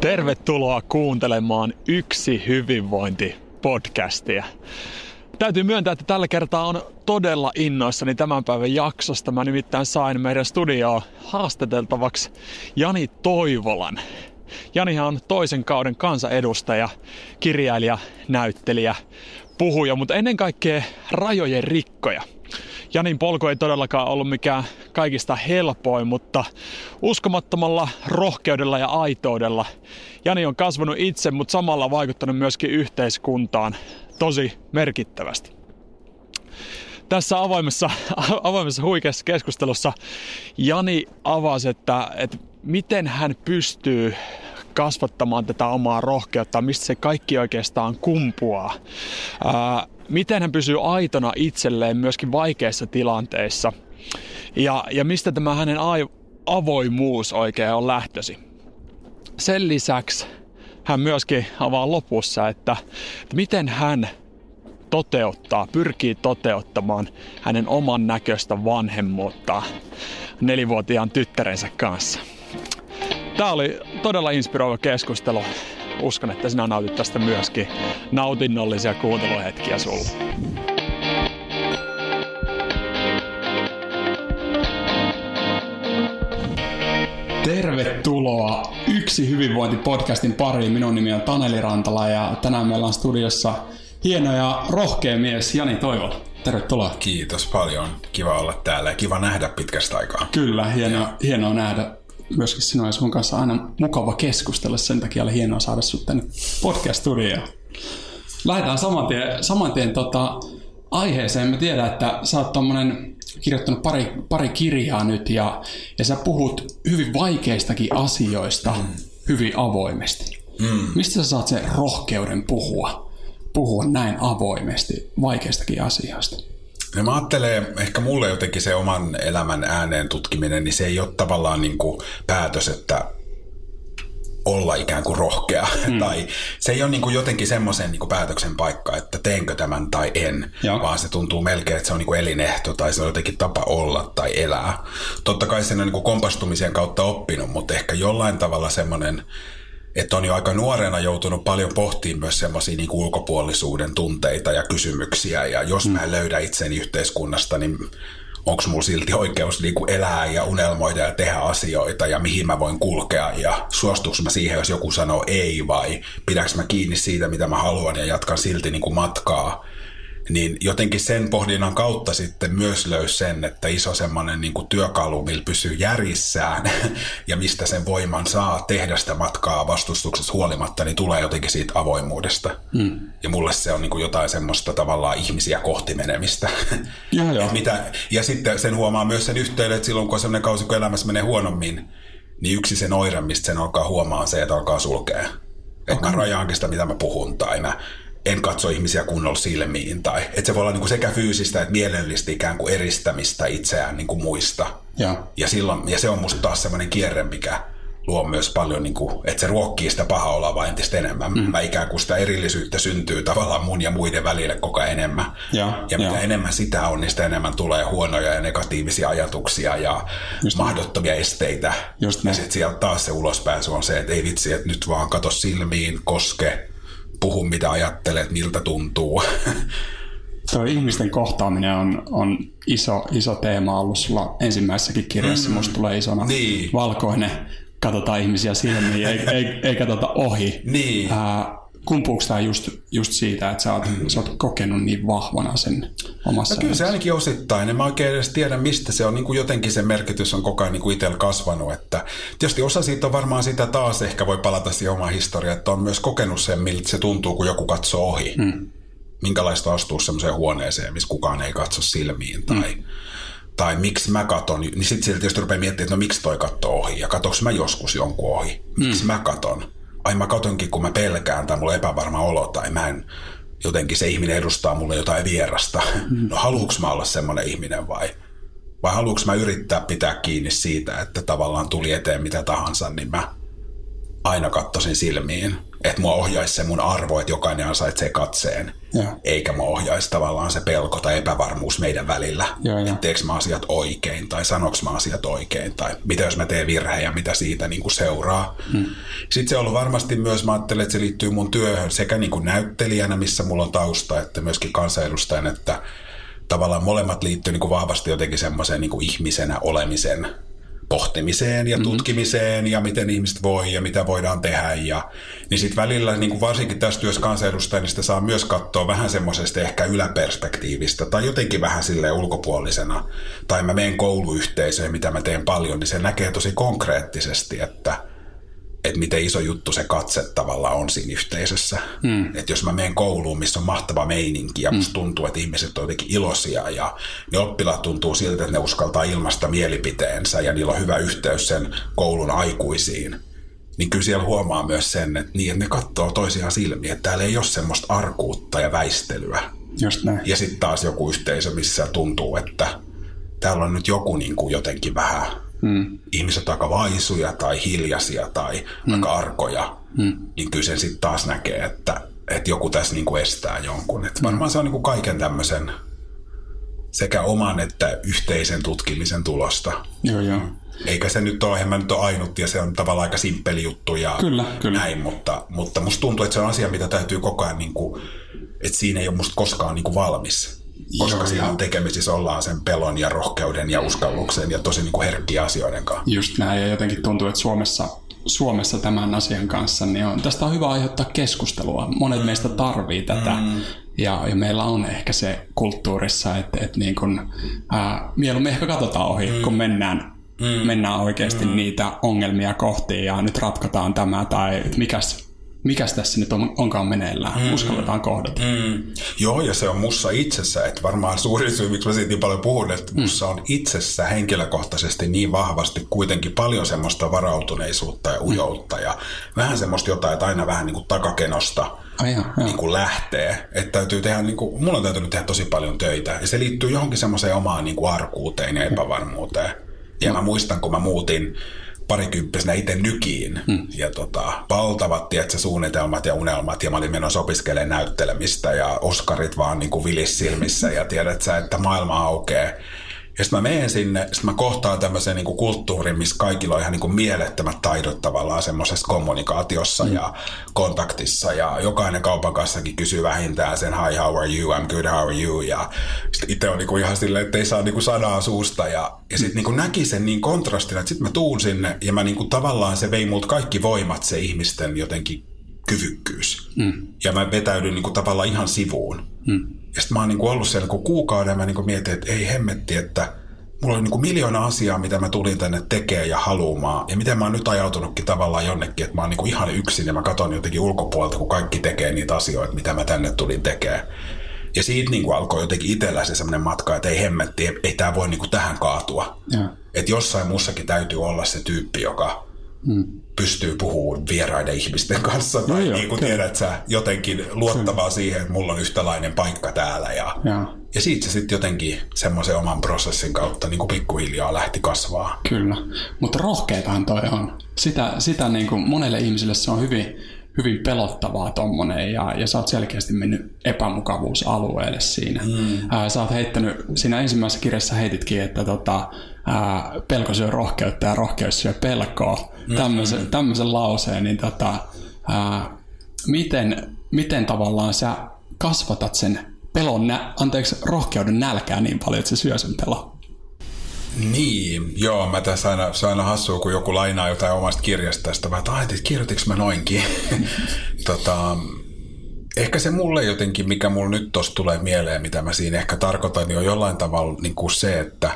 Tervetuloa kuuntelemaan Yksi hyvinvointi-podcastia. Täytyy myöntää, että tällä kertaa on todella innoissani tämän päivän jaksosta. Mä nimittäin sain meidän studioon haastateltavaksi Jani Toivolan. Janihan on toisen kauden kansanedustaja, kirjailija, näyttelijä, puhuja, mutta ennen kaikkea rajojen rikkoja. Janin polku ei todellakaan ollut mikään kaikista helpoin, mutta uskomattomalla rohkeudella ja aitoudella Jani on kasvanut itse, mutta samalla vaikuttanut myöskin yhteiskuntaan tosi merkittävästi. Tässä avoimessa, avoimessa huikeassa keskustelussa Jani avasi, että, että miten hän pystyy kasvattamaan tätä omaa rohkeutta, mistä se kaikki oikeastaan kumpuaa. Ää, miten hän pysyy aitona itselleen myöskin vaikeissa tilanteissa. Ja, ja mistä tämä hänen avoimuus oikein on lähtösi. Sen lisäksi hän myöskin avaa lopussa, että, että miten hän toteuttaa, pyrkii toteuttamaan hänen oman näköistä vanhemmuutta nelivuotiaan tyttärensä kanssa. Tämä oli todella inspiroiva keskustelu. Uskon, että sinä nautit tästä myöskin nautinnollisia kuunteluhetkiä sulle. Tervetuloa Yksi hyvinvointipodcastin pariin. Minun nimi on Taneli Rantala ja tänään meillä on studiossa hieno ja rohkea mies Jani Toivola. Tervetuloa. Kiitos paljon. Kiva olla täällä ja kiva nähdä pitkästä aikaa. Kyllä, hienoa, hienoa nähdä myöskin sinua ja sun kanssa aina mukava keskustella. Sen takia oli hienoa saada sut tänne podcast-studioon. Lähdetään saman tien, saman tien tota, aiheeseen. Mä tiedän, että sä oot tommonen, kirjoittanut pari, pari kirjaa nyt ja, ja sä puhut hyvin vaikeistakin asioista mm. hyvin avoimesti. Mm. Mistä sä saat sen rohkeuden puhua, puhua näin avoimesti vaikeistakin asioista? Ja mä ajattelen, ehkä mulle jotenkin se oman elämän ääneen tutkiminen, niin se ei ole tavallaan niin kuin päätös, että olla ikään kuin rohkea. Mm. tai se ei ole niin kuin jotenkin semmoisen niin kuin päätöksen paikka, että teenkö tämän tai en, ja. vaan se tuntuu melkein, että se on niin kuin elinehto tai se on jotenkin tapa olla tai elää. Totta kai sen on niin kuin kompastumisen kautta oppinut, mutta ehkä jollain tavalla semmoinen että on jo aika nuorena joutunut paljon pohtimaan myös semmoisia niin ulkopuolisuuden tunteita ja kysymyksiä. Ja jos mä en löydä itseni yhteiskunnasta, niin onko mulla silti oikeus niin kuin elää ja unelmoida ja tehdä asioita ja mihin mä voin kulkea? Ja suostuuko mä siihen, jos joku sanoo ei vai pidäks mä kiinni siitä, mitä mä haluan ja jatkan silti niin kuin matkaa niin jotenkin sen pohdinnan kautta sitten myös löysi sen, että iso semmoinen niin työkalu, millä pysyy järjissään ja mistä sen voiman saa tehdä sitä matkaa vastustuksesta huolimatta, niin tulee jotenkin siitä avoimuudesta. Mm. Ja mulle se on niin kuin jotain semmoista tavallaan ihmisiä kohti menemistä. Ja, ja. Mitä, ja sitten sen huomaa myös sen yhteyden, että silloin kun on semmoinen kausi, kun elämässä menee huonommin, niin yksi sen oire, mistä sen alkaa huomaa, on se, että alkaa sulkea. Että okay. mä rajaankin sitä, mitä mä puhun, tai mä en katso ihmisiä kunnolla silmiin. Tai, että se voi olla niin kuin sekä fyysistä että mielellistä ikään kuin eristämistä itseään niin kuin muista. Ja. Ja, silloin, ja se on musta taas semmoinen kierre, mikä luo myös paljon, niin kuin, että se ruokkii sitä paha olla vain entistä enemmän. Mm. Mä ikään kuin sitä erillisyyttä syntyy tavallaan mun ja muiden välille koko ajan enemmän. Ja, ja mitä ja. enemmän sitä on, niin sitä enemmän tulee huonoja ja negatiivisia ajatuksia ja Just mahdottomia niin. esteitä. Just ja sitten sieltä taas se ulospääsy on se, että ei vitsi, että nyt vaan kato silmiin, koske, puhu mitä ajattelet, miltä tuntuu. Tuo ihmisten kohtaaminen on, on iso, iso teema ollut sulla ensimmäisessäkin kirjassa. Mm. Musta tulee isona niin. valkoinen, katsotaan ihmisiä silmiin, ei, ei, ei katsota ohi. Niin. Ää, kumpuuko tämä just, just siitä, että sä oot, sä oot kokenut niin vahvana sen omassa no kyllä se ainakin osittain. En mä oikein edes tiedä, mistä se on. Niin kuin jotenkin se merkitys on koko ajan niin kuin itsellä kasvanut. Että tietysti osa siitä on varmaan sitä taas, ehkä voi palata siihen omaan historiaan, että on myös kokenut sen, miltä se tuntuu, kun joku katsoo ohi. Mm. Minkälaista astuu semmoiseen huoneeseen, missä kukaan ei katso silmiin tai... Mm tai miksi mä katon, niin sitten sieltä tietysti rupeaa miettimään, että no miksi toi katsoo ohi ja katsoinko mä joskus jonkun ohi, miksi mm. mä katon ai mä katonkin, kun mä pelkään tai mulla on epävarma olo tai mä en, jotenkin se ihminen edustaa mulle jotain vierasta. Mm. No haluuks mä olla semmoinen ihminen vai, vai haluuks mä yrittää pitää kiinni siitä, että tavallaan tuli eteen mitä tahansa, niin mä aina kattoisin silmiin. Että mua ohjaisi se mun arvo, että jokainen ansaitsee katseen. Ja. Eikä mua ohjaisi tavallaan se pelko tai epävarmuus meidän välillä. Että teekö mä asiat oikein tai sanoks mä asiat oikein tai mitä jos mä teen virheen ja mitä siitä niin kuin seuraa. Hmm. Sitten se on ollut varmasti myös, mä ajattelen, että se liittyy mun työhön sekä niin kuin näyttelijänä, missä mulla on tausta, että myöskin kansanedustajan, että tavallaan molemmat liittyy niin kuin vahvasti jotenkin semmoiseen niin ihmisenä olemisen pohtimiseen ja mm-hmm. tutkimiseen ja miten ihmiset voi ja mitä voidaan tehdä. Ja, niin sitten välillä, niin kuin varsinkin tässä työssä kansanedustajana, niin sitä saa myös katsoa vähän semmoisesta ehkä yläperspektiivistä tai jotenkin vähän sille ulkopuolisena. Tai mä menen kouluyhteisöön, mitä mä teen paljon, niin se näkee tosi konkreettisesti, että – että miten iso juttu se katse tavallaan on siinä yhteisössä. Mm. Että jos mä menen kouluun, missä on mahtava meininki ja musta tuntuu, että ihmiset on jotenkin iloisia ja ne oppilaat tuntuu siltä, että ne uskaltaa ilmasta mielipiteensä ja niillä on hyvä yhteys sen koulun aikuisiin, niin kyllä siellä huomaa myös sen, että, niin, että ne katsoo toisiaan silmiin, että täällä ei ole semmoista arkuutta ja väistelyä. Just näin. Ja sitten taas joku yhteisö, missä tuntuu, että täällä on nyt joku niin kuin jotenkin vähän mm. ihmiset aika vaisuja tai hiljaisia tai mm. aika arkoja, mm. niin kyllä sen sitten taas näkee, että, että joku tässä niin kuin estää jonkun. Että varmaan mm. se on niin kuin kaiken tämmöisen sekä oman että yhteisen tutkimisen tulosta. Joo, joo. Eikä se nyt ole, en mä nyt ole ainut ja se on tavallaan aika simppeli juttu ja kyllä, kyllä. näin, mutta, mutta musta tuntuu, että se on asia, mitä täytyy koko ajan, niin kuin, että siinä ei ole musta koskaan niin kuin valmis koska Joo, siinä on tekemisissä ollaan sen pelon ja rohkeuden ja uskalluksen ja tosi niin kuin herkkiä asioiden kanssa. Just näin, ja jotenkin tuntuu, että Suomessa, Suomessa tämän asian kanssa, niin on, tästä on hyvä aiheuttaa keskustelua. Monet mm. meistä tarvii tätä, mm. ja, ja meillä on ehkä se kulttuurissa, että, että niin kun, ää, mieluummin ehkä katsotaan ohi, mm. kun mennään mm. mennään oikeasti mm. niitä ongelmia kohti ja nyt ratkotaan tämä tai mikäs mikäs tässä nyt on, onkaan meneillään, mm. uskalletaan kohdata. Mm. Joo, ja se on mussa itsessä, että varmaan suurin syy, miksi mä siitä niin paljon puhun, että mm. mussa on itsessä henkilökohtaisesti niin vahvasti kuitenkin paljon semmoista varautuneisuutta ja ujoutta mm. ja vähän semmoista jotain, että aina vähän niin kuin takakenosta Ai joo, niin kuin lähtee. Että täytyy tehdä, niin kuin, mulla on täytynyt tehdä tosi paljon töitä ja se liittyy johonkin semmoiseen omaan niin kuin arkuuteen ja epävarmuuteen. Ja mä muistan, kun mä muutin parikymppisenä itse nykiin. Hmm. Ja tota, valtavat tiedätkö, suunnitelmat ja unelmat. Ja mä olin menossa opiskelemaan näyttelemistä ja Oskarit vaan niin kuin vilissilmissä. Ja tiedät sä, että maailma aukeaa. Ja sitten mä menen sinne, sitten mä kohtaan tämmöisen niin kulttuurin, missä kaikilla on ihan niin kuin mielettömät taidot tavallaan semmoisessa kommunikaatiossa mm. ja kontaktissa. Ja jokainen kaupan kanssakin kysyy vähintään sen hi, how are you, I'm good, how are you. Ja sitten itse on niin kuin ihan silleen, että ei saa niin kuin sanaa suusta. Ja, ja sitten niin kuin näki sen niin kontrastina, että sitten mä tuun sinne ja mä niin kuin tavallaan se vei multa kaikki voimat se ihmisten jotenkin kyvykkyys. Mm. Ja mä vetäydyn niin kuin tavallaan ihan sivuun. Mm. Ja sitten mä oon niin kuin ollut siellä niin kuukauden ja mä niin kuin mietin, että ei hemmetti, että mulla oli niin kuin miljoona asiaa, mitä mä tulin tänne tekemään ja haluamaan. Ja miten mä oon nyt ajautunutkin tavallaan jonnekin, että mä oon niin kuin ihan yksin ja mä katson jotenkin ulkopuolelta, kun kaikki tekee niitä asioita, mitä mä tänne tulin tekemään. Ja siitä niin kuin alkoi jotenkin itsellä se semmoinen matka, että ei hemmetti, ei, ei tämä voi niin kuin tähän kaatua. Että jossain muussakin täytyy olla se tyyppi, joka mm. pystyy puhumaan vieraiden ihmisten kanssa. Tai no, niin kuin tiedät sä, jotenkin luottavaa kyllä. siihen, että mulla on yhtälainen paikka täällä. Ja, ja. ja siitä se sitten jotenkin semmoisen oman prosessin kautta niin kuin pikkuhiljaa lähti kasvaa. Kyllä, mutta rohkeetahan toi on. Sitä, sitä niin kuin monelle ihmiselle se on hyvin, hyvin pelottavaa tommonen ja, ja sä oot selkeästi mennyt epämukavuusalueelle siinä. Mm. Ää, sä oot heittänyt, siinä ensimmäisessä kirjassa heititkin, että tota, ää, pelko syö rohkeutta ja rohkeus syö pelkoa. Mm. Tämmöisen, tämmöisen lauseen, niin tota, ää, miten, miten tavallaan sä kasvatat sen pelon, nä- anteeksi, rohkeuden nälkää niin paljon, että se syö sen pelon? Niin, joo, mä tässä aina, se aina hassua, kun joku lainaa jotain omasta kirjasta, että mä että kirjoitinko mä noinkin. tota, ehkä se mulle jotenkin, mikä mulle nyt tosta tulee mieleen, mitä mä siinä ehkä tarkoitan, niin on jollain tavalla niin kuin se, että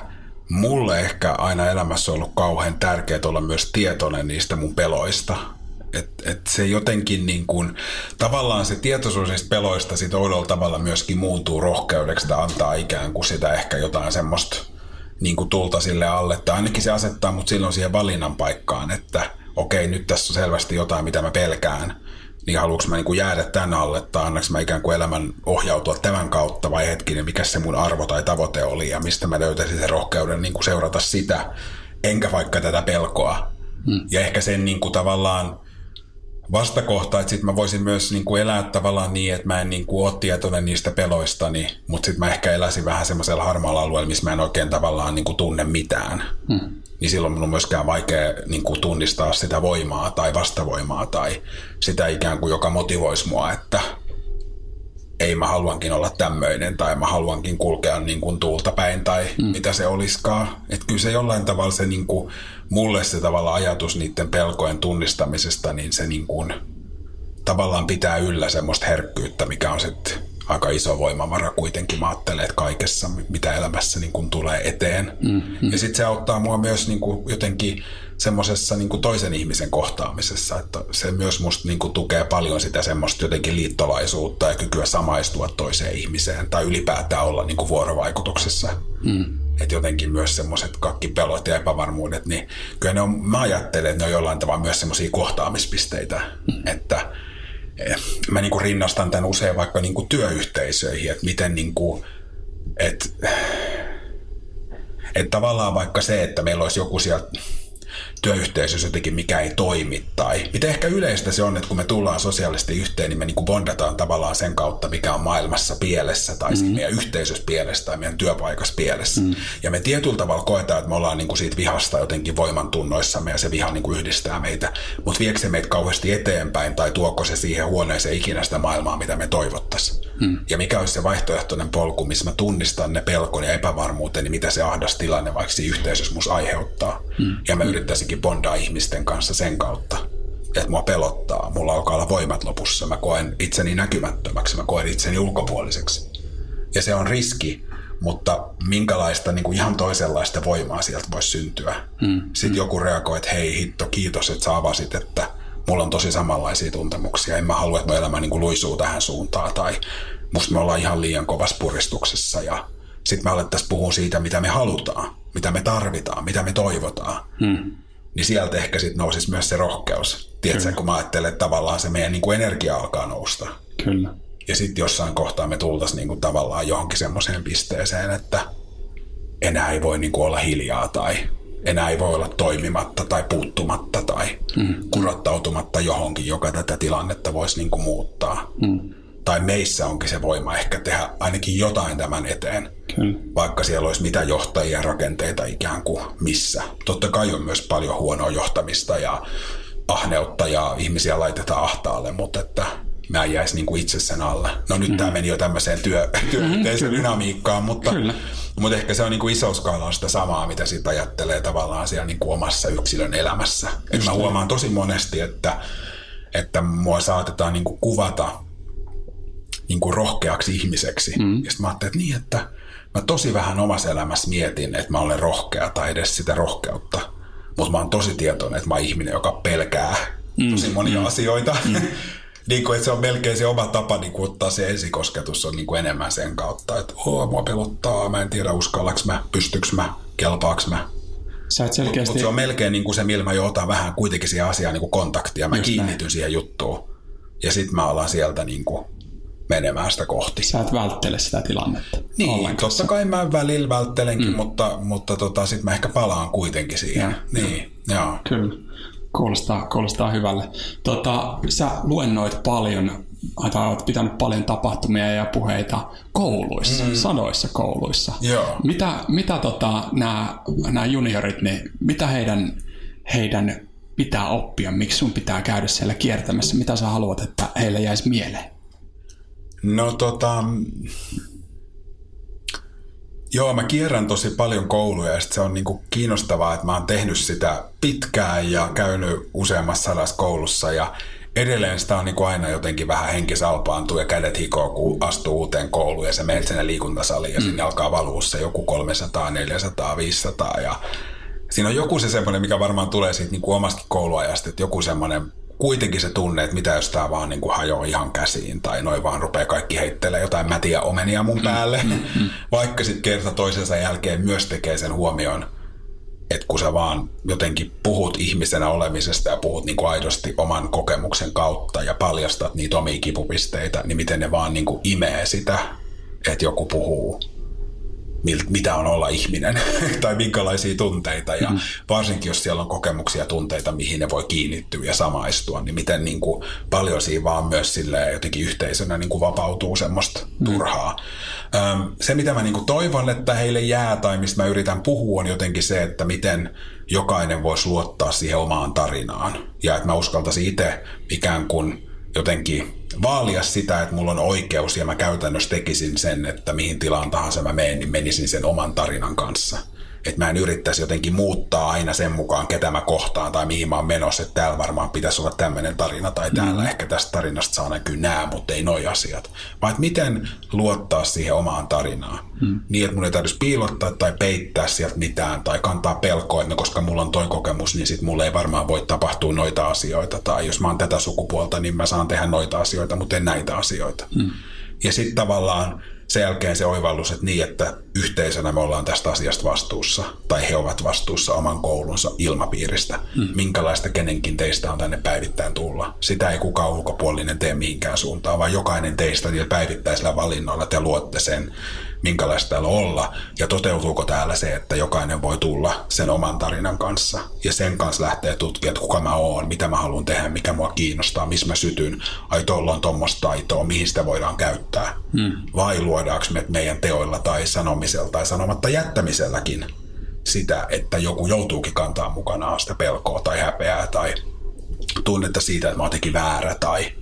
mulle ehkä aina elämässä on ollut kauhean tärkeää olla myös tietoinen niistä mun peloista. Et, et se jotenkin niin kuin, tavallaan se tietoisuus niistä peloista sit oudolla tavalla myöskin muuntuu rohkeudeksi, että antaa ikään kuin sitä ehkä jotain semmoista niin kuin tulta sille alle, että ainakin se asettaa mut silloin siihen valinnan paikkaan, että okei, nyt tässä on selvästi jotain, mitä mä pelkään, niin haluanko mä niin kuin jäädä tämän alle, tai annaks mä ikään kuin elämän ohjautua tämän kautta, vai hetkinen, mikä se mun arvo tai tavoite oli, ja mistä mä löytäisin sen rohkeuden niin kuin seurata sitä, enkä vaikka tätä pelkoa. Hmm. Ja ehkä sen niin kuin tavallaan vastakohta, että sitten mä voisin myös niin kuin elää tavallaan niin, että mä en niin kuin ole tietoinen niistä peloistani, mutta sitten mä ehkä eläisin vähän semmoisella harmaalla alueella, missä mä en oikein tavallaan niin kuin tunne mitään. Hmm. Niin silloin mun on myöskään vaikea niin kuin tunnistaa sitä voimaa tai vastavoimaa tai sitä ikään kuin, joka motivoisi mua, että ei mä haluankin olla tämmöinen tai mä haluankin kulkea niin kuin tuulta päin tai mm. mitä se olisikaan. Että kyllä se jollain tavalla se niin kuin, mulle se tavalla ajatus niiden pelkojen tunnistamisesta, niin se niin kuin, tavallaan pitää yllä semmoista herkkyyttä, mikä on sitten aika iso voimavara kuitenkin. Mä ajattelen, että kaikessa, mitä elämässä niin kuin tulee eteen. Mm-hmm. Ja sitten se auttaa mua myös niin kuin jotenkin semmoisessa niin toisen ihmisen kohtaamisessa, että se myös musta niin kuin tukee paljon sitä semmoista jotenkin liittolaisuutta ja kykyä samaistua toiseen ihmiseen tai ylipäätään olla niin kuin vuorovaikutuksessa. Mm. Että jotenkin myös semmoiset kaikki pelot ja epävarmuudet, niin kyllä ne on, mä ajattelen, että ne on jollain tavalla myös semmoisia kohtaamispisteitä, mm. että mä niin kuin rinnastan tämän usein vaikka niin kuin työyhteisöihin, että miten niin kuin, että, että tavallaan vaikka se, että meillä olisi joku sieltä työyhteisössä jotenkin mikä ei toimi. Tai miten ehkä yleistä se on, että kun me tullaan sosiaalisesti yhteen, niin me niin kuin bondataan tavallaan sen kautta, mikä on maailmassa pielessä tai mm-hmm. meidän yhteisössä pielessä tai meidän työpaikassa pielessä. Mm-hmm. Ja me tietyllä tavalla koetaan, että me ollaan niin kuin siitä vihasta jotenkin voimantunnoissamme ja se viha niin kuin yhdistää meitä. Mutta viekö se meitä kauheasti eteenpäin tai tuoko se siihen huoneeseen ikinä sitä maailmaa, mitä me toivottaisiin? Mm. Ja mikä olisi se vaihtoehtoinen polku, missä mä tunnistan ne pelkon ja epävarmuuteen, niin mitä se ahdas tilanne vaikka siinä yhteisössä mus aiheuttaa. Mm. Ja mä yrittäisinkin bondaa ihmisten kanssa sen kautta, että mua pelottaa. Mulla alkaa olla voimat lopussa. Mä koen itseni näkymättömäksi, mä koen itseni ulkopuoliseksi. Ja se on riski, mutta minkälaista niin kuin ihan toisenlaista voimaa sieltä voisi syntyä. Mm. Sitten mm. joku reagoi, että hei hitto, kiitos, että sä avasit, että mulla on tosi samanlaisia tuntemuksia. En mä halua, että mun elämä niin kuin luisuu tähän suuntaan tai musta me ollaan ihan liian kovassa puristuksessa ja sitten me alettaisiin puhua siitä, mitä me halutaan, mitä me tarvitaan, mitä me toivotaan. Mm niin sieltä ehkä sitten nousisi myös se rohkeus. Tiedätkö, kun mä ajattelen, että tavallaan se meidän niin kuin energia alkaa nousta. Kyllä. Ja sitten jossain kohtaa me tultaisiin niin kuin tavallaan johonkin semmoiseen pisteeseen, että enää ei voi niin kuin olla hiljaa tai enää ei voi olla toimimatta tai puuttumatta tai mm. kurottautumatta johonkin, joka tätä tilannetta voisi niin kuin muuttaa. Mm tai meissä onkin se voima ehkä tehdä ainakin jotain tämän eteen. Kyllä. Vaikka siellä olisi mitä johtajia rakenteita ikään kuin missä. Totta kai on myös paljon huonoa johtamista ja ahneutta ja ihmisiä laitetaan ahtaalle, mutta että mä jäisi niin kuin itse sen alle. No nyt mm. tämä meni jo tämmöiseen työ, työyhteisön mm, dynamiikkaan, mutta, kyllä. mutta ehkä se on niin kuin iso skaala sitä samaa, mitä siitä ajattelee tavallaan siellä niin kuin omassa yksilön elämässä. Et mä huomaan tosi monesti, että, että mua saatetaan niin kuin kuvata niin kuin rohkeaksi ihmiseksi. Mm. Ja sitten mä ajattelin, että niin, että mä tosi vähän omassa elämässä mietin, että mä olen rohkea tai edes sitä rohkeutta. Mutta mä oon tosi tietoinen, että mä oon ihminen, joka pelkää mm. tosi monia mm. asioita. Mm. niin kuin, että se on melkein se oma tapa niin kuin ottaa se ensikosketus on niin kuin enemmän sen kautta, että oh, mua pelottaa, mä en tiedä uskallaks mä, pystyks mä, kelpaaks mä. Sä selkeästi... Mutta se on melkein niin kuin se, millä mä jo otan vähän kuitenkin siihen asiaan niin kuin kontaktia. Mä Just kiinnityn näin. siihen juttuun. Ja sitten mä alan sieltä niin kuin menemään sitä kohti. Sä et välttele sitä tilannetta. Niin, ollenkaan. totta kai mä välillä välttelenkin, mm. mutta, mutta tota, sitten mä ehkä palaan kuitenkin siihen. Ja, niin, ja. joo. Kyllä, kuulostaa, kuulostaa hyvälle. Tota, sä luennoit paljon, tai olet pitänyt paljon tapahtumia ja puheita kouluissa, mm. sadoissa kouluissa. Joo. Mitä, mitä tota, nämä juniorit, niin mitä heidän, heidän pitää oppia, miksi sun pitää käydä siellä kiertämässä, mitä sä haluat, että heille jäisi mieleen? No tota... Joo, mä kierrän tosi paljon kouluja ja se on niinku kiinnostavaa, että mä oon tehnyt sitä pitkään ja käynyt useammassa sadassa koulussa ja edelleen sitä on niinku aina jotenkin vähän henki salpaantuu ja kädet hikoo, kun astuu uuteen kouluun ja se menet sinne liikuntasaliin ja mm. sinne alkaa valua se joku 300, 400, 500 ja siinä on joku se semmoinen, mikä varmaan tulee siitä niinku omasta kouluajasta, että joku semmoinen kuitenkin se tunne, että mitä jos tämä vaan niin kuin hajoaa ihan käsiin tai noin vaan rupeaa kaikki heittelee jotain. Mätiä omenia mun mm, päälle. Mm, mm, Vaikka sitten kerta toisensa jälkeen myös tekee sen huomioon, että kun sä vaan jotenkin puhut ihmisenä olemisesta ja puhut niin kuin aidosti oman kokemuksen kautta ja paljastat niitä omia kipupisteitä, niin miten ne vaan niin kuin imee sitä, että joku puhuu mitä on olla ihminen tai minkälaisia tunteita. Ja mm. varsinkin, jos siellä on kokemuksia ja tunteita, mihin ne voi kiinnittyä ja samaistua, niin miten niin kuin, paljon siinä vaan myös sille jotenkin yhteisönä niin kuin vapautuu semmoista mm. turhaa. Öm, se, mitä mä niin kuin toivon, että heille jää tai mistä mä yritän puhua, on jotenkin se, että miten jokainen voisi luottaa siihen omaan tarinaan. Ja että mä uskaltaisin itse ikään kuin jotenkin vaalia sitä, että mulla on oikeus ja mä käytännössä tekisin sen, että mihin tilaan tahansa mä menen, niin menisin sen oman tarinan kanssa että mä en yrittäisi jotenkin muuttaa aina sen mukaan, ketä mä kohtaan tai mihin mä oon menossa, että täällä varmaan pitäisi olla tämmöinen tarina tai täällä mm. ehkä tästä tarinasta saa näkyä nämä, mutta ei noi asiat. Vaan että miten luottaa siihen omaan tarinaan. Mm. Niin, että mun ei tarvitsisi piilottaa tai peittää sieltä mitään tai kantaa pelkoa, että no, koska mulla on toi kokemus, niin sit mulle ei varmaan voi tapahtua noita asioita. Tai jos mä oon tätä sukupuolta, niin mä saan tehdä noita asioita, mutta en näitä asioita. Mm. Ja sitten tavallaan sen jälkeen se oivallus, että niin, että yhteisönä me ollaan tästä asiasta vastuussa, tai he ovat vastuussa oman koulunsa ilmapiiristä, hmm. minkälaista kenenkin teistä on tänne päivittäin tulla. Sitä ei kukaan ulkopuolinen tee mihinkään suuntaan, vaan jokainen teistä niillä päivittäisillä valinnoilla te luotte sen minkälaista täällä olla ja toteutuuko täällä se, että jokainen voi tulla sen oman tarinan kanssa ja sen kanssa lähtee tutkia, että kuka mä oon, mitä mä haluan tehdä, mikä mua kiinnostaa, missä mä sytyn, ai tuolla on tuommoista taitoa, mihin sitä voidaan käyttää. Hmm. Vai luodaanko me meidän teoilla tai sanomisella tai sanomatta jättämiselläkin sitä, että joku joutuukin kantaa mukanaan sitä pelkoa tai häpeää tai tunnetta siitä, että mä oon väärä tai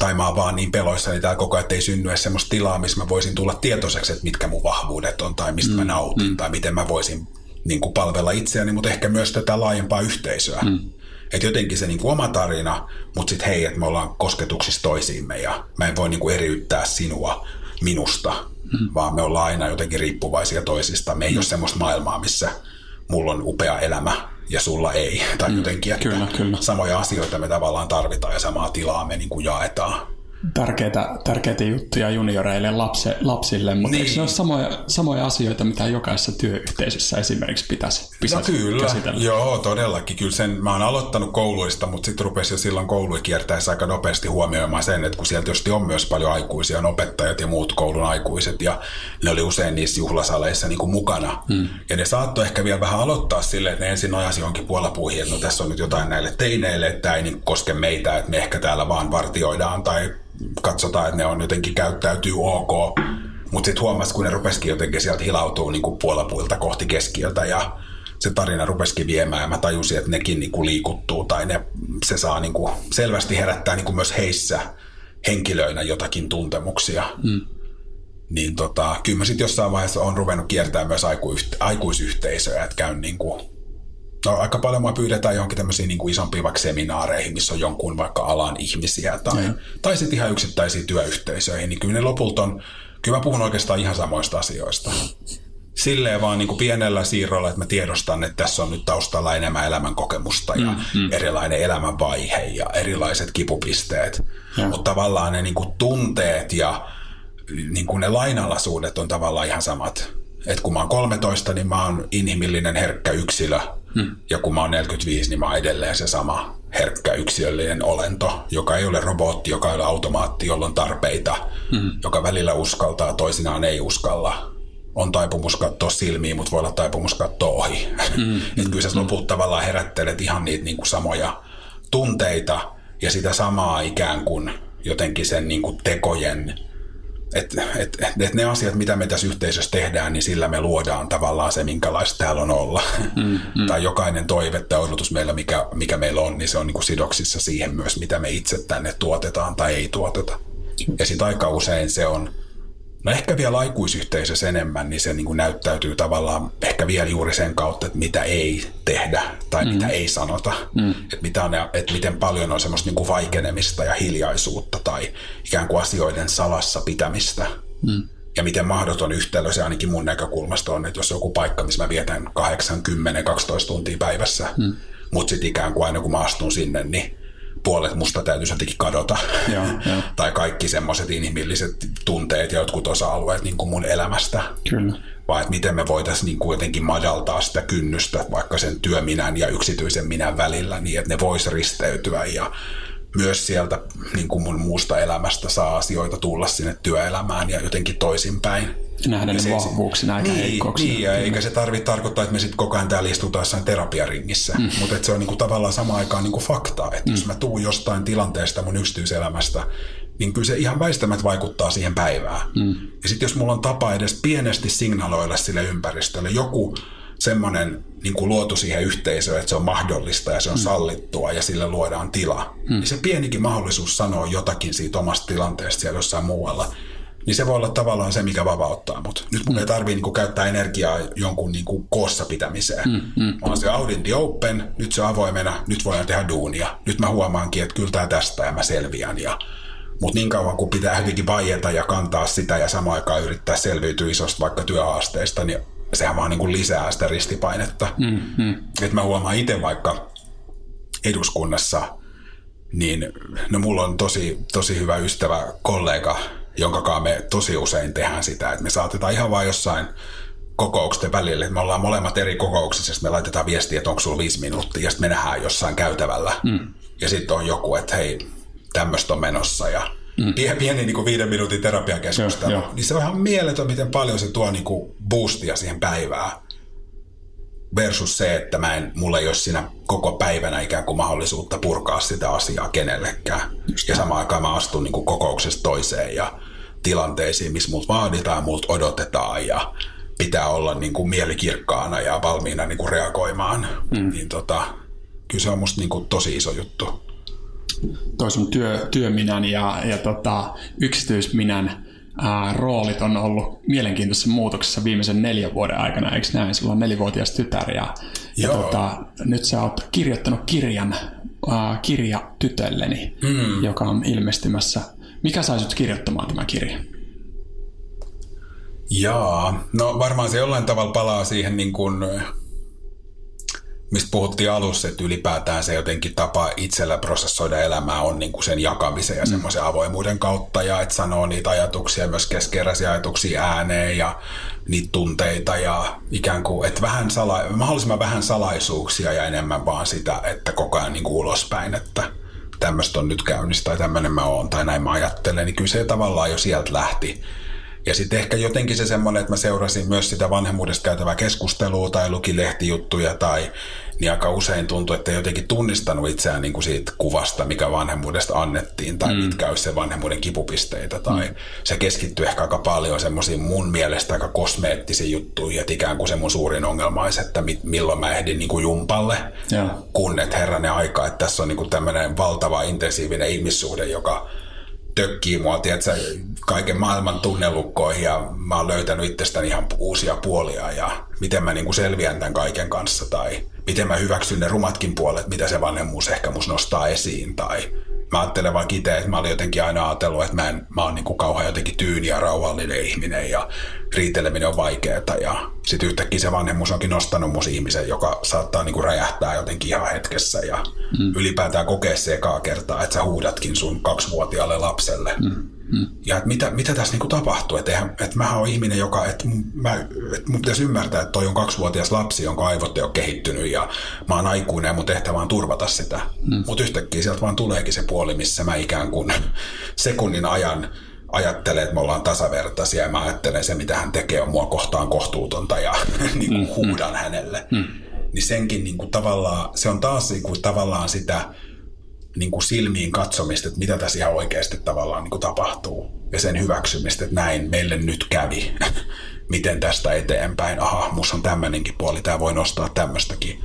tai mä oon vaan niin peloissani täällä koko ajan, että ei synny semmoista tilaa, missä mä voisin tulla tietoiseksi, että mitkä mun vahvuudet on tai mistä mm, mä nautin mm. tai miten mä voisin niin kuin palvella itseäni, mutta ehkä myös tätä laajempaa yhteisöä. Mm. Että jotenkin se niin kuin oma tarina, mutta sitten hei, että me ollaan kosketuksissa toisiimme ja mä en voi niin kuin eriyttää sinua minusta, mm. vaan me ollaan aina jotenkin riippuvaisia toisista. Me ei mm. ole semmoista maailmaa, missä mulla on upea elämä ja sulla ei. Tai mm, jotenkin, että kyllä, kyllä. samoja asioita me tavallaan tarvitaan ja samaa tilaa me niin kuin jaetaan tärkeitä, tärkeitä juttuja junioreille lapse, lapsille, mutta niin. eikö ne ole samoja, samoja asioita, mitä jokaisessa työyhteisössä esimerkiksi pitäisi, pitäisi no kyllä, käsitellä? joo todellakin. Kyllä sen, mä oon aloittanut kouluista, mutta sitten rupesin jo silloin kouluja kiertäessä aika nopeasti huomioimaan sen, että kun sieltä tietysti on myös paljon aikuisia, on opettajat ja muut koulun aikuiset, ja ne oli usein niissä juhlasaleissa niin kuin mukana. Hmm. Ja ne saattoi ehkä vielä vähän aloittaa silleen, että ne ensin nojasi johonkin puolapuihin, että no tässä on nyt jotain näille teineille, että tämä ei niin koske meitä, että me ehkä täällä vaan vartioidaan tai katsotaan, että ne on jotenkin käyttäytyy ok. Mutta sitten huomasi, kun ne rupesikin jotenkin sieltä hilautuu niin puolapuilta kohti keskiötä ja se tarina rupesikin viemään ja mä tajusin, että nekin niin kuin liikuttuu tai ne, se saa niin kuin selvästi herättää niin kuin myös heissä henkilöinä jotakin tuntemuksia. Mm. Niin tota, kyllä mä sitten jossain vaiheessa on ruvennut kiertämään myös aikuisyhteisöä, että käyn niin kuin No, aika paljon mua pyydetään johonkin tämmöisiin niin kuin isompiin vaikka seminaareihin, missä on jonkun vaikka alan ihmisiä tai, mm. tai sitten ihan yksittäisiin työyhteisöihin, niin kyllä ne lopulta on, kyllä mä puhun oikeastaan ihan samoista asioista. Silleen vaan niin kuin pienellä siirrolla, että mä tiedostan, että tässä on nyt taustalla enemmän elämän kokemusta ja mm, mm. erilainen elämänvaihe ja erilaiset kipupisteet. Mutta tavallaan ne niin kuin tunteet ja niin kuin ne lainalaisuudet on tavallaan ihan samat. Et kun mä oon 13, niin mä oon inhimillinen herkkä yksilö – Hmm. Ja kun mä oon 45, niin mä oon edelleen se sama herkkä yksilöllinen olento, joka ei ole robotti, joka ei ole automaatti, jolla on tarpeita, hmm. joka välillä uskaltaa, toisinaan ei uskalla. On taipumus katsoa silmiin, mutta voi olla taipumus katsoa ohi. Hmm. että kyllä sä lopulta tavallaan herättelet ihan niitä niin kuin samoja tunteita ja sitä samaa ikään kuin jotenkin sen niin kuin tekojen että et, et, ne asiat, mitä me tässä yhteisössä tehdään, niin sillä me luodaan tavallaan se, minkälaista täällä on olla. Mm, mm. tai jokainen toive tai odotus meillä, mikä, mikä meillä on, niin se on niin kuin sidoksissa siihen myös, mitä me itse tänne tuotetaan tai ei tuoteta. Ja sitten aika usein se on No ehkä vielä aikuisyhteisössä enemmän, niin se niin kuin näyttäytyy tavallaan ehkä vielä juuri sen kautta, että mitä ei tehdä tai mm. mitä ei sanota. Mm. Että, mitä on, että miten paljon on semmoista niin kuin vaikenemista ja hiljaisuutta tai ikään kuin asioiden salassa pitämistä. Mm. Ja miten mahdoton yhtälö se ainakin mun näkökulmasta on, että jos joku paikka, missä mä vietän 8, 10, 12 tuntia päivässä, mm. mutta sitten ikään kuin aina kun mä astun sinne, niin puolet musta täytyisi jotenkin kadota. Joo, jo. tai kaikki semmoiset inhimilliset tunteet ja jotkut osa-alueet niin kuin mun elämästä. Kyllä. Vai että miten me voitaisiin niin kuin jotenkin madaltaa sitä kynnystä vaikka sen työminän ja yksityisen minän välillä niin, että ne vois risteytyä ja myös sieltä niin kuin mun muusta elämästä saa asioita tulla sinne työelämään ja jotenkin toisinpäin. Nähdä ne vahvuuksina eikä niin, heikkouksina. Niin, ja eikä se tarvitse tarkoittaa, että me sitten koko ajan täällä istutaan jossain terapiaringissä, mm. mutta se on niinku tavallaan samaan aikaan niinku fakta, että mm. jos mä tuun jostain tilanteesta mun yksityiselämästä, niin kyllä se ihan väistämättä vaikuttaa siihen päivään. Mm. Ja sitten jos mulla on tapa edes pienesti signaloida sille ympäristölle joku semmoinen niin kuin luotu siihen yhteisöön, että se on mahdollista ja se on mm. sallittua ja sille luodaan tila, mm. niin se pienikin mahdollisuus sanoa jotakin siitä omasta tilanteesta siellä jossain muualla, niin se voi olla tavallaan se, mikä vapauttaa mut. Nyt mun mm. ei tarvii niinku käyttää energiaa jonkun niinku koossa pitämiseen. Mm, mm, on se out in the open, nyt se on avoimena, nyt voidaan tehdä duunia. Nyt mä huomaankin, että kyllä tää tästä ja mä selviän. Ja, mutta niin kauan kun pitää hyvinkin vaieta ja kantaa sitä ja samaan aikaan yrittää selviytyä isosta vaikka työhaasteista, niin sehän vaan niin kuin lisää sitä ristipainetta. Mm, mm. Et mä huomaan itse vaikka eduskunnassa, niin no mulla on tosi, tosi hyvä ystävä, kollega, jonka me tosi usein tehdään sitä, että me saatetaan ihan vain jossain kokouksen välillä, että me ollaan molemmat eri kokouksissa, me laitetaan viestiä, että onko sulla viisi minuuttia, ja sitten me nähdään jossain käytävällä. Mm. Ja sitten on joku, että hei, tämmöistä on menossa, ja mm. pieni, pieni niin kuin viiden minuutin terapiakeskustelu, jo, niin se on ihan mieletön, miten paljon se tuo niin kuin boostia siihen päivään versus se, että mä en, mulla ei ole siinä koko päivänä ikään kuin mahdollisuutta purkaa sitä asiaa kenellekään. Just ja samaan aikaan mä astun niin kuin kokouksesta toiseen ja tilanteisiin, missä multa vaaditaan, multa odotetaan ja pitää olla niin kuin mielikirkkaana ja valmiina niin kuin reagoimaan. Mm. Niin tota, kyllä se on musta niin kuin tosi iso juttu toi sun työ, työminän ja, ja tota, yksityisminän ää, roolit on ollut mielenkiintoisessa muutoksessa viimeisen neljän vuoden aikana, eikö näin? Sulla on nelivuotias tytär ja, ja tota, nyt sä oot kirjoittanut kirjan ää, kirja tytölleni, mm. joka on ilmestymässä. Mikä sai sut kirjoittamaan tämä kirja? Jaa, no varmaan se jollain tavalla palaa siihen niin kuin mistä puhuttiin alussa, että ylipäätään se jotenkin tapa itsellä prosessoida elämää on niin kuin sen jakamisen ja mm. semmoisen avoimuuden kautta ja että sanoo niitä ajatuksia, myös keskeräisiä ajatuksia ääneen ja niitä tunteita ja ikään kuin, että vähän sala, mahdollisimman vähän salaisuuksia ja enemmän vaan sitä, että koko ajan niin kuin ulospäin, että tämmöistä on nyt käynnissä tai tämmöinen mä oon tai näin mä ajattelen, niin kyllä se tavallaan jo sieltä lähti ja sitten ehkä jotenkin se semmoinen, että mä seurasin myös sitä vanhemmuudesta käytävää keskustelua tai luki lehtijuttuja tai niin aika usein tuntui, että ei jotenkin tunnistanut itseään niin kuin siitä kuvasta, mikä vanhemmuudesta annettiin tai mm. mitkä olisi se vanhemmuuden kipupisteitä tai mm. se keskittyy ehkä aika paljon semmoisiin mun mielestä aika kosmeettisiin juttuihin, että ikään kuin se mun suurin ongelma olisi, että milloin mä ehdin niin kuin jumpalle, ja. kun et herranen aika, että tässä on niin kuin tämmöinen valtava intensiivinen ihmissuhde, joka tökkii mua, tiedätkö, kaiken maailman tunnelukkoihin ja mä oon löytänyt itsestäni ihan uusia puolia ja miten mä niin selviän tämän kaiken kanssa tai miten mä hyväksyn ne rumatkin puolet, mitä se vanhemmuus ehkä mus nostaa esiin tai mä ajattelen vaan itse, että mä olin jotenkin aina ajatellut, että mä, en, mä oon niin kuin kauhean jotenkin tyyni ja rauhallinen ihminen ja riiteleminen on vaikeaa ja sitten yhtäkkiä se vanhemmuus onkin nostanut mus ihmisen, joka saattaa niin kuin räjähtää jotenkin ihan hetkessä ja mm. ylipäätään kokea se ekaa kertaa, että sä huudatkin sun kaksivuotiaalle lapselle. Mm. Mm. Ja että mitä, mitä tässä niinku tapahtuu, että, että mä oon ihminen, joka, että, mä, että mun pitäisi ymmärtää, että toi on kaksivuotias lapsi, jonka aivot ei ole kehittynyt ja mä oon aikuinen ja mun tehtävä on turvata sitä. Mm. Mutta yhtäkkiä sieltä vaan tuleekin se puoli, missä mä ikään kuin sekunnin ajan ajattelen, että me ollaan tasavertaisia ja mä ajattelen se, mitä hän tekee, on mua kohtaan kohtuutonta ja niin kuin mm. huudan mm. hänelle. Mm. Niin senkin niin kuin tavallaan, se on taas niin kuin tavallaan sitä niin kuin silmiin katsomista, että mitä tässä ihan oikeasti tavallaan niin kuin tapahtuu. Ja sen hyväksymistä, että näin meille nyt kävi. Miten tästä eteenpäin? Aha, musta on tämmöinenkin puoli, tämä voi nostaa tämmöistäkin.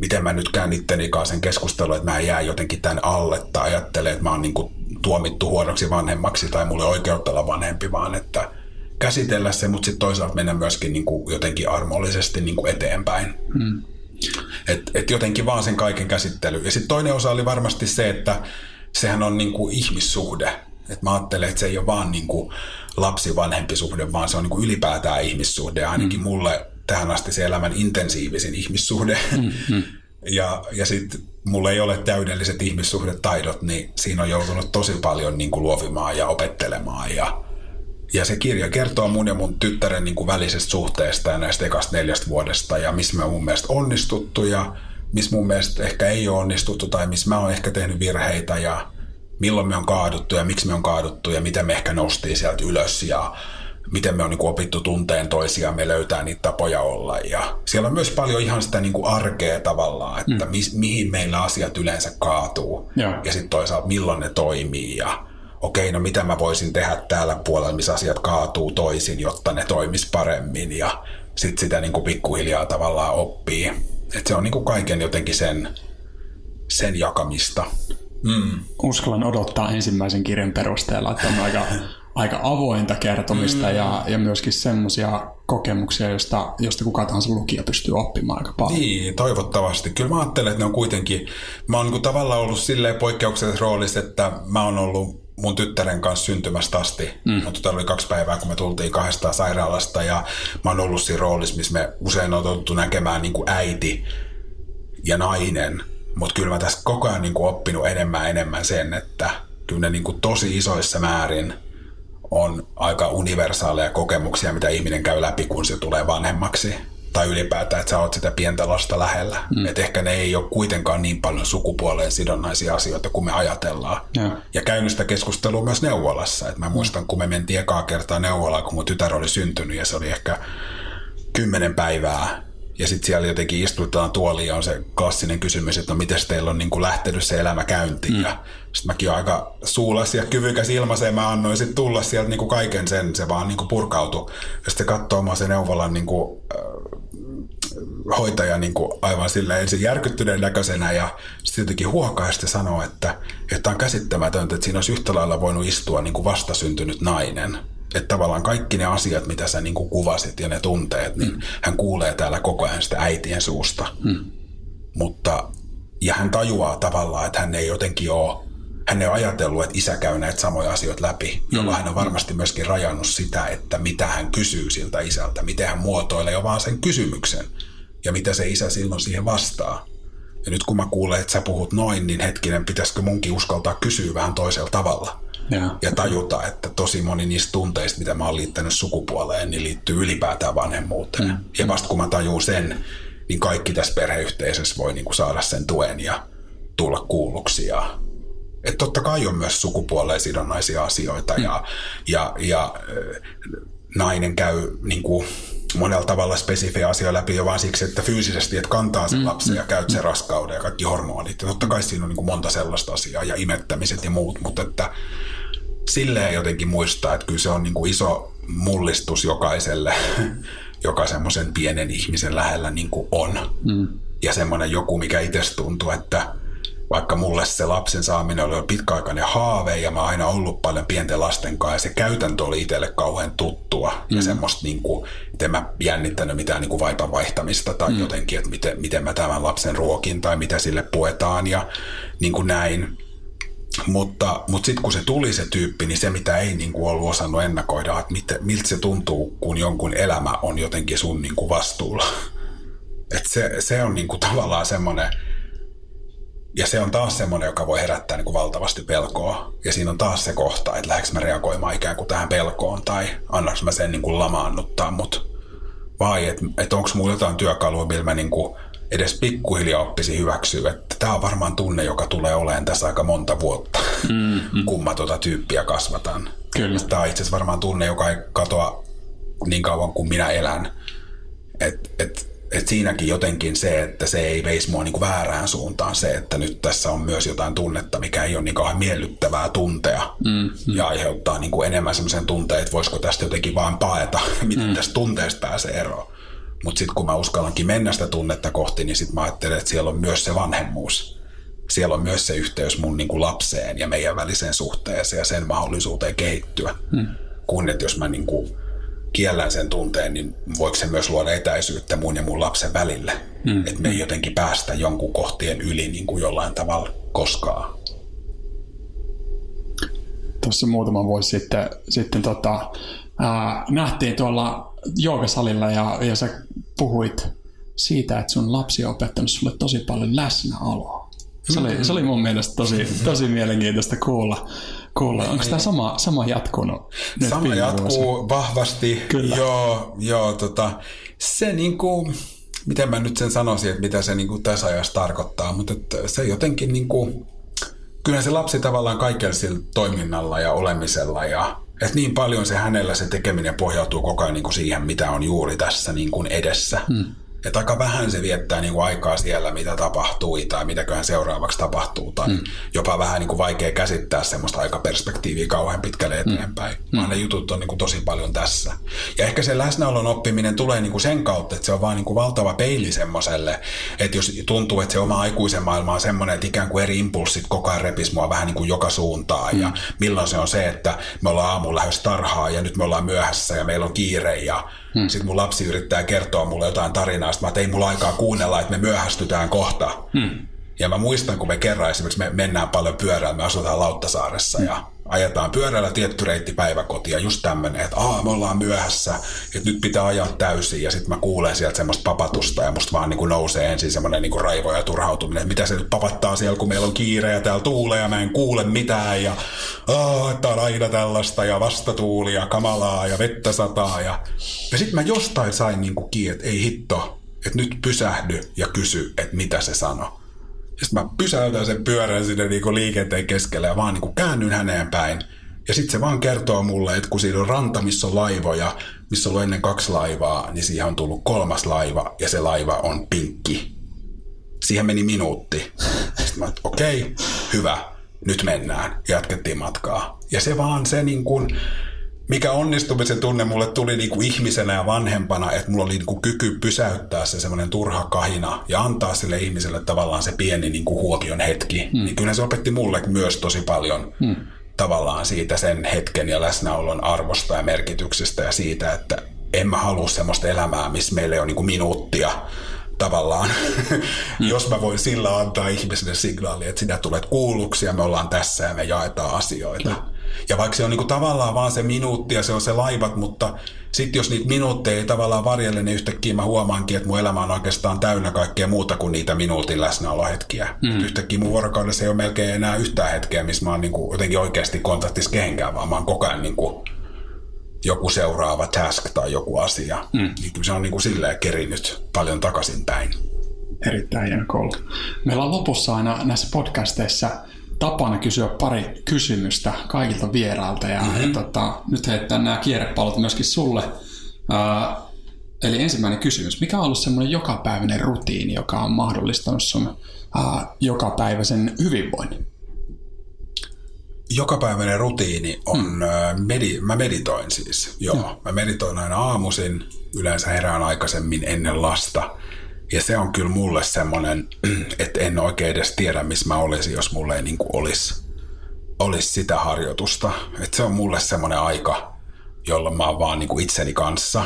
Miten mä nyt käyn itteni kanssa sen keskustelun, että mä jää jotenkin tämän alle tai ajattelen, että mä oon niin kuin tuomittu huonoksi vanhemmaksi tai mulle oikeutta olla vanhempi, vaan että käsitellä se, mutta sitten toisaalta mennä myöskin niin kuin jotenkin armollisesti niin kuin eteenpäin. Hmm. Et, et jotenkin vaan sen kaiken käsittely. Ja sitten toinen osa oli varmasti se, että sehän on niin kuin ihmissuhde. Et mä ajattelen, että se ei ole vaan niin kuin lapsi-vanhempi suhde, vaan se on niin kuin ylipäätään ihmissuhde. Ainakin mm. mulle tähän asti se elämän intensiivisin ihmissuhde. Mm-hmm. Ja, ja sitten mulla ei ole täydelliset ihmissuhdetaidot, niin siinä on joutunut tosi paljon niin kuin luovimaan ja opettelemaan. Ja, ja se kirja kertoo mun ja mun tyttären niin kuin välisestä suhteesta ja näistä ekasta neljästä vuodesta ja missä me on mun mielestä onnistuttu ja missä mun mielestä ehkä ei ole onnistuttu tai missä mä oon ehkä tehnyt virheitä ja milloin me on kaaduttu ja miksi me on kaaduttu ja miten me ehkä noustiin sieltä ylös ja miten me on niin kuin opittu tunteen toisiaan, me löytää niitä tapoja olla. Ja siellä on myös paljon ihan sitä niin kuin arkea tavallaan, että mm. mi, mihin meillä asiat yleensä kaatuu. Joo. Ja sitten toisaalta milloin ne toimii ja okei, no mitä mä voisin tehdä täällä puolella, missä asiat kaatuu toisin, jotta ne toimis paremmin ja sitten sitä niin kuin pikkuhiljaa tavallaan oppii. Että se on niin kuin kaiken jotenkin sen, sen jakamista. Mm. Uskallan odottaa ensimmäisen kirjan perusteella, että on aika, aika avointa kertomista mm. ja, ja myöskin semmoisia kokemuksia, joista, josta kuka tahansa lukija pystyy oppimaan aika paljon. Niin, toivottavasti. Kyllä mä ajattelen, että ne on kuitenkin, mä oon niin tavallaan ollut silleen poikkeuksellisessa roolissa, että mä oon ollut mun tyttären kanssa syntymästä asti. Mm. Mun tytär oli kaksi päivää, kun me tultiin kahdesta sairaalasta ja mä oon ollut siinä roolissa, missä me usein on totuttu näkemään niin kuin äiti ja nainen. Mutta kyllä mä tässä koko ajan niin kuin oppinut enemmän enemmän sen, että kyllä ne niin kuin tosi isoissa määrin on aika universaaleja kokemuksia, mitä ihminen käy läpi, kun se tulee vanhemmaksi tai ylipäätään, että sä oot sitä pientä lasta lähellä. Mm. Että ehkä ne ei ole kuitenkaan niin paljon sukupuoleen sidonnaisia asioita kuin me ajatellaan. Ja, ja käynyt sitä keskustelua myös neuvolassa. Et mä muistan, kun me mentiin ekaa kertaa neuvolaan, kun mun tytär oli syntynyt ja se oli ehkä kymmenen päivää. Ja sitten siellä jotenkin istutaan tuoliin ja on se klassinen kysymys, että no miten teillä on niin kuin lähtenyt se elämä käyntiin. Mm. Ja sitten mäkin olen aika suulas ja kyvykäs ilmaiseen, mä annoin sitten tulla sieltä niin kuin kaiken sen, se vaan niin kuin purkautui. Ja sitten katsoo se neuvolan niin kuin, äh, hoitaja niin kuin aivan sillä ensin järkyttyneen näköisenä ja sitten jotenkin huokaa ja sanoo, että, että on käsittämätöntä, että siinä olisi yhtä lailla voinut istua niin kuin vastasyntynyt nainen. Että tavallaan kaikki ne asiat, mitä sä niin kuin kuvasit ja ne tunteet, niin mm. hän kuulee täällä koko ajan sitä äitien suusta. Mm. Mutta, ja hän tajuaa tavallaan, että hän ei jotenkin ole hän ei ole ajatellut, että isä käy näitä samoja asioita läpi, jolloin mm. hän on varmasti myöskin rajannut sitä, että mitä hän kysyy siltä isältä, miten hän muotoilee jo vaan sen kysymyksen ja mitä se isä silloin siihen vastaa. Ja nyt kun mä kuulen, että sä puhut noin, niin hetkinen, pitäisikö munkin uskaltaa kysyä vähän toisella tavalla. Ja, ja tajuta, että tosi moni niistä tunteista, mitä mä oon liittänyt sukupuoleen, niin liittyy ylipäätään vanhemmuuteen. Mm. Ja vasta kun mä tajun sen, niin kaikki tässä perheyhteisössä voi niinku saada sen tuen ja tulla kuulluksi ja että totta kai on myös sukupuoleen sidonnaisia asioita mm. ja, ja, ja nainen käy niin kuin, monella tavalla spesifiä asia läpi jo vaan siksi, että fyysisesti, että kantaa sen mm. lapsen ja mm. käyt sen raskauden ja kaikki hormonit. Ja totta kai siinä on niin kuin monta sellaista asiaa ja imettämiset ja muut, mutta että silleen jotenkin muistaa, että kyllä se on niin kuin iso mullistus jokaiselle, joka semmoisen pienen ihmisen lähellä niin kuin on. Mm. Ja semmoinen joku, mikä itse tuntuu, että – vaikka mulle se lapsen saaminen oli pitkäaikainen haave ja mä oon aina ollut paljon pienten lasten kanssa ja se käytäntö oli itselle kauhean tuttua mm. ja semmoista niin kuin, miten mä jännittänyt mitään niin kuin vaipan vaihtamista tai mm. jotenkin, että miten, miten mä tämän lapsen ruokin tai mitä sille puetaan ja niin kuin näin. Mutta, mutta sitten kun se tuli se tyyppi, niin se mitä ei niin kuin ollut osannut ennakoida, että mit, miltä se tuntuu, kun jonkun elämä on jotenkin sun niin kuin vastuulla. Et se, se on niin kuin tavallaan semmoinen, ja se on taas semmoinen, joka voi herättää niin kuin valtavasti pelkoa. Ja siinä on taas se kohta, että lähdekö mä reagoimaan ikään kuin tähän pelkoon tai annaks mä sen niin kuin lamaannuttaa mut. Vai että et onko mulla jotain työkalua, millä mä niin kuin edes pikkuhiljaa oppisi hyväksyä, että tämä on varmaan tunne, joka tulee olemaan tässä aika monta vuotta, mm, mm. kun mä tuota tyyppiä kasvatan. Kyllä. Tämä on itse asiassa varmaan tunne, joka ei katoa niin kauan kuin minä elän. Et, et, et siinäkin jotenkin se, että se ei veisi mua niinku väärään suuntaan se, että nyt tässä on myös jotain tunnetta, mikä ei ole niin kauhean miellyttävää tuntea mm, mm. ja aiheuttaa niinku enemmän semmoisen tunteen, että voisiko tästä jotenkin vaan paeta, miten mm. tästä tunteesta pääsee eroon. Mutta sitten kun mä uskallankin mennä sitä tunnetta kohti, niin sitten mä ajattelen, että siellä on myös se vanhemmuus. Siellä on myös se yhteys mun niinku lapseen ja meidän väliseen suhteeseen ja sen mahdollisuuteen kehittyä. Mm. Kun että jos mä niinku kiellän sen tunteen, niin voiko se myös luoda etäisyyttä mun ja mun lapsen välille? Mm. Että me ei jotenkin päästä jonkun kohtien yli niin kuin jollain tavalla koskaan. Tuossa muutama vuosi sitten, sitten tota, ää, nähtiin tuolla joogasalilla ja, ja sä puhuit siitä, että sun lapsi on opettanut sulle tosi paljon läsnäoloa. Se oli, se oli mun mielestä tosi, tosi mielenkiintoista kuulla kuulla. Onko tämä sama, sama jatkunut? Nyt sama jatkuu vuosi? vahvasti. Kyllä. Joo, joo tota, se niinku, miten mä nyt sen sanoisin, että mitä se niinku tässä ajassa tarkoittaa, mutta että se jotenkin niinku, kyllä se lapsi tavallaan kaikella sillä toiminnalla ja olemisella ja Et niin paljon se hänellä se tekeminen pohjautuu koko ajan niin kuin siihen, mitä on juuri tässä niin kuin edessä. Hmm. Että aika vähän se viettää niin kuin aikaa siellä, mitä tapahtui tai mitäköhän seuraavaksi tapahtuu. Tai mm. jopa vähän niin kuin vaikea käsittää semmoista aikaperspektiiviä kauhean pitkälle eteenpäin. Mm. Vaan ne jutut on niin kuin tosi paljon tässä. Ja ehkä se läsnäolon oppiminen tulee niin kuin sen kautta, että se on vaan niin kuin valtava peili semmoiselle. Että jos tuntuu, että se oma aikuisen maailma on semmoinen, että ikään kuin eri impulssit koko ajan repis mua vähän niin kuin joka suuntaan. Mm. Ja milloin se on se, että me ollaan aamulla lähes tarhaa ja nyt me ollaan myöhässä ja meillä on kiire ja Hmm. Sitten mun lapsi yrittää kertoa mulle jotain tarinaa, sitten mä tein mulla aikaa kuunnella, että me myöhästytään kohta. Hmm. Ja mä muistan, kun me kerran esimerkiksi me mennään paljon pyörällä, me asutaan Lauttasaaressa hmm. ja ajetaan pyörällä tietty reitti päiväkotia, just tämmöinen, että aa, me ollaan myöhässä, että nyt pitää ajaa täysin, ja sitten mä kuulen sieltä semmoista papatusta, ja musta vaan niin kuin nousee ensin semmoinen niin kuin raivo ja turhautuminen, että mitä se nyt papattaa siellä, kun meillä on kiire, ja täällä tuulee, ja mä en kuule mitään, ja aa, että on aina tällaista, ja vastatuulia, kamalaa, ja vettä sataa, ja, ja sitten mä jostain sain niin kuin kiinni, että ei hitto, että nyt pysähdy ja kysy, että mitä se sanoi. Sitten mä pysäytän sen pyörän sinne niinku liikenteen keskelle ja vaan niinku käännyn häneen päin. Ja sitten se vaan kertoo mulle, että kun siinä on ranta, missä on laivoja, missä on ollut ennen kaksi laivaa, niin siihen on tullut kolmas laiva ja se laiva on pinkki. Siihen meni minuutti. Sitten mä okei, okay, hyvä, nyt mennään. Jatkettiin matkaa. Ja se vaan se niin kuin, mikä onnistumisen tunne mulle tuli niin kuin ihmisenä ja vanhempana, että mulla oli niin kuin kyky pysäyttää se semmoinen turha kahina ja antaa sille ihmiselle tavallaan se pieni niin kuin huomion hetki. Hmm. Niin kyllä se opetti mulle myös tosi paljon hmm. tavallaan siitä sen hetken ja läsnäolon arvosta ja merkityksestä ja siitä, että en mä halua semmoista elämää, missä meillä on niin kuin minuuttia tavallaan, mm. jos mä voin sillä antaa ihmiselle signaali, että sinä tulet kuulluksi ja me ollaan tässä ja me jaetaan asioita. Mm. Ja vaikka se on niinku tavallaan vaan se minuutti ja se on se laivat, mutta sitten jos niitä minuutteja ei tavallaan varjelle, niin yhtäkkiä mä huomaankin, että mun elämä on oikeastaan täynnä kaikkea muuta kuin niitä minuutin läsnäolohetkiä. Mm. Yhtäkkiä mun vuorokaudessa ei ole melkein enää yhtään hetkeä, missä mä oon niinku jotenkin oikeasti kontaktissa kehenkään, vaan mä oon koko ajan niinku joku seuraava task tai joku asia. Mm. Niin se on niinku silleen kerinyt paljon takaisinpäin. Erittäin hieno Meillä on lopussa aina näissä podcasteissa – tapana kysyä pari kysymystä kaikilta vierailta ja, mm-hmm. ja tota, nyt heittää nämä kierrepallot myöskin sulle. Uh, eli ensimmäinen kysymys. Mikä on ollut semmoinen jokapäiväinen rutiini, joka on mahdollistanut sun uh, jokapäiväisen hyvinvoinnin? Jokapäiväinen rutiini on, hmm. medi- mä meditoin siis, joo. joo. Mä meditoin aina aamuisin, yleensä herään aikaisemmin ennen lasta – ja se on kyllä mulle semmoinen, että en oikein edes tiedä, missä mä olisin, jos mulle ei niin olisi, olisi sitä harjoitusta. Että se on mulle semmoinen aika, jolloin mä oon vaan niin kuin itseni kanssa.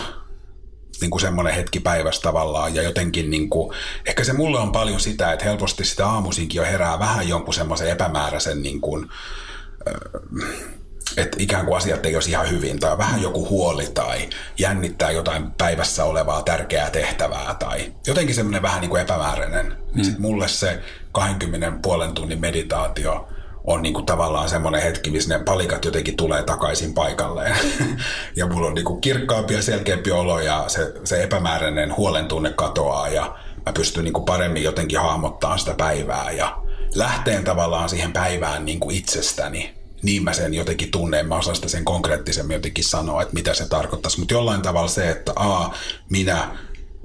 Niin kuin semmoinen hetki päivästä tavallaan. Ja jotenkin niin kuin, ehkä se mulle on paljon sitä, että helposti sitä aamuisinkin jo herää vähän jonkun semmoisen epämääräisen niin kuin, äh, että ikään kuin asiat ei olisi ihan hyvin tai vähän joku huoli tai jännittää jotain päivässä olevaa tärkeää tehtävää tai jotenkin semmoinen vähän niin kuin epämääräinen. Mm. Sitten mulle se 20 puolen tunnin meditaatio on niin kuin tavallaan semmoinen hetki, missä ne palikat jotenkin tulee takaisin paikalleen. ja mulla on niin kuin kirkkaampi ja selkeämpi olo ja se, se epämääräinen huolen tunne katoaa ja mä pystyn niin kuin paremmin jotenkin hahmottaa sitä päivää ja lähteen tavallaan siihen päivään niin kuin itsestäni niin mä sen jotenkin tunnen, mä osaan sitä sen konkreettisemmin jotenkin sanoa, että mitä se tarkoittaisi. Mutta jollain tavalla se, että a, minä,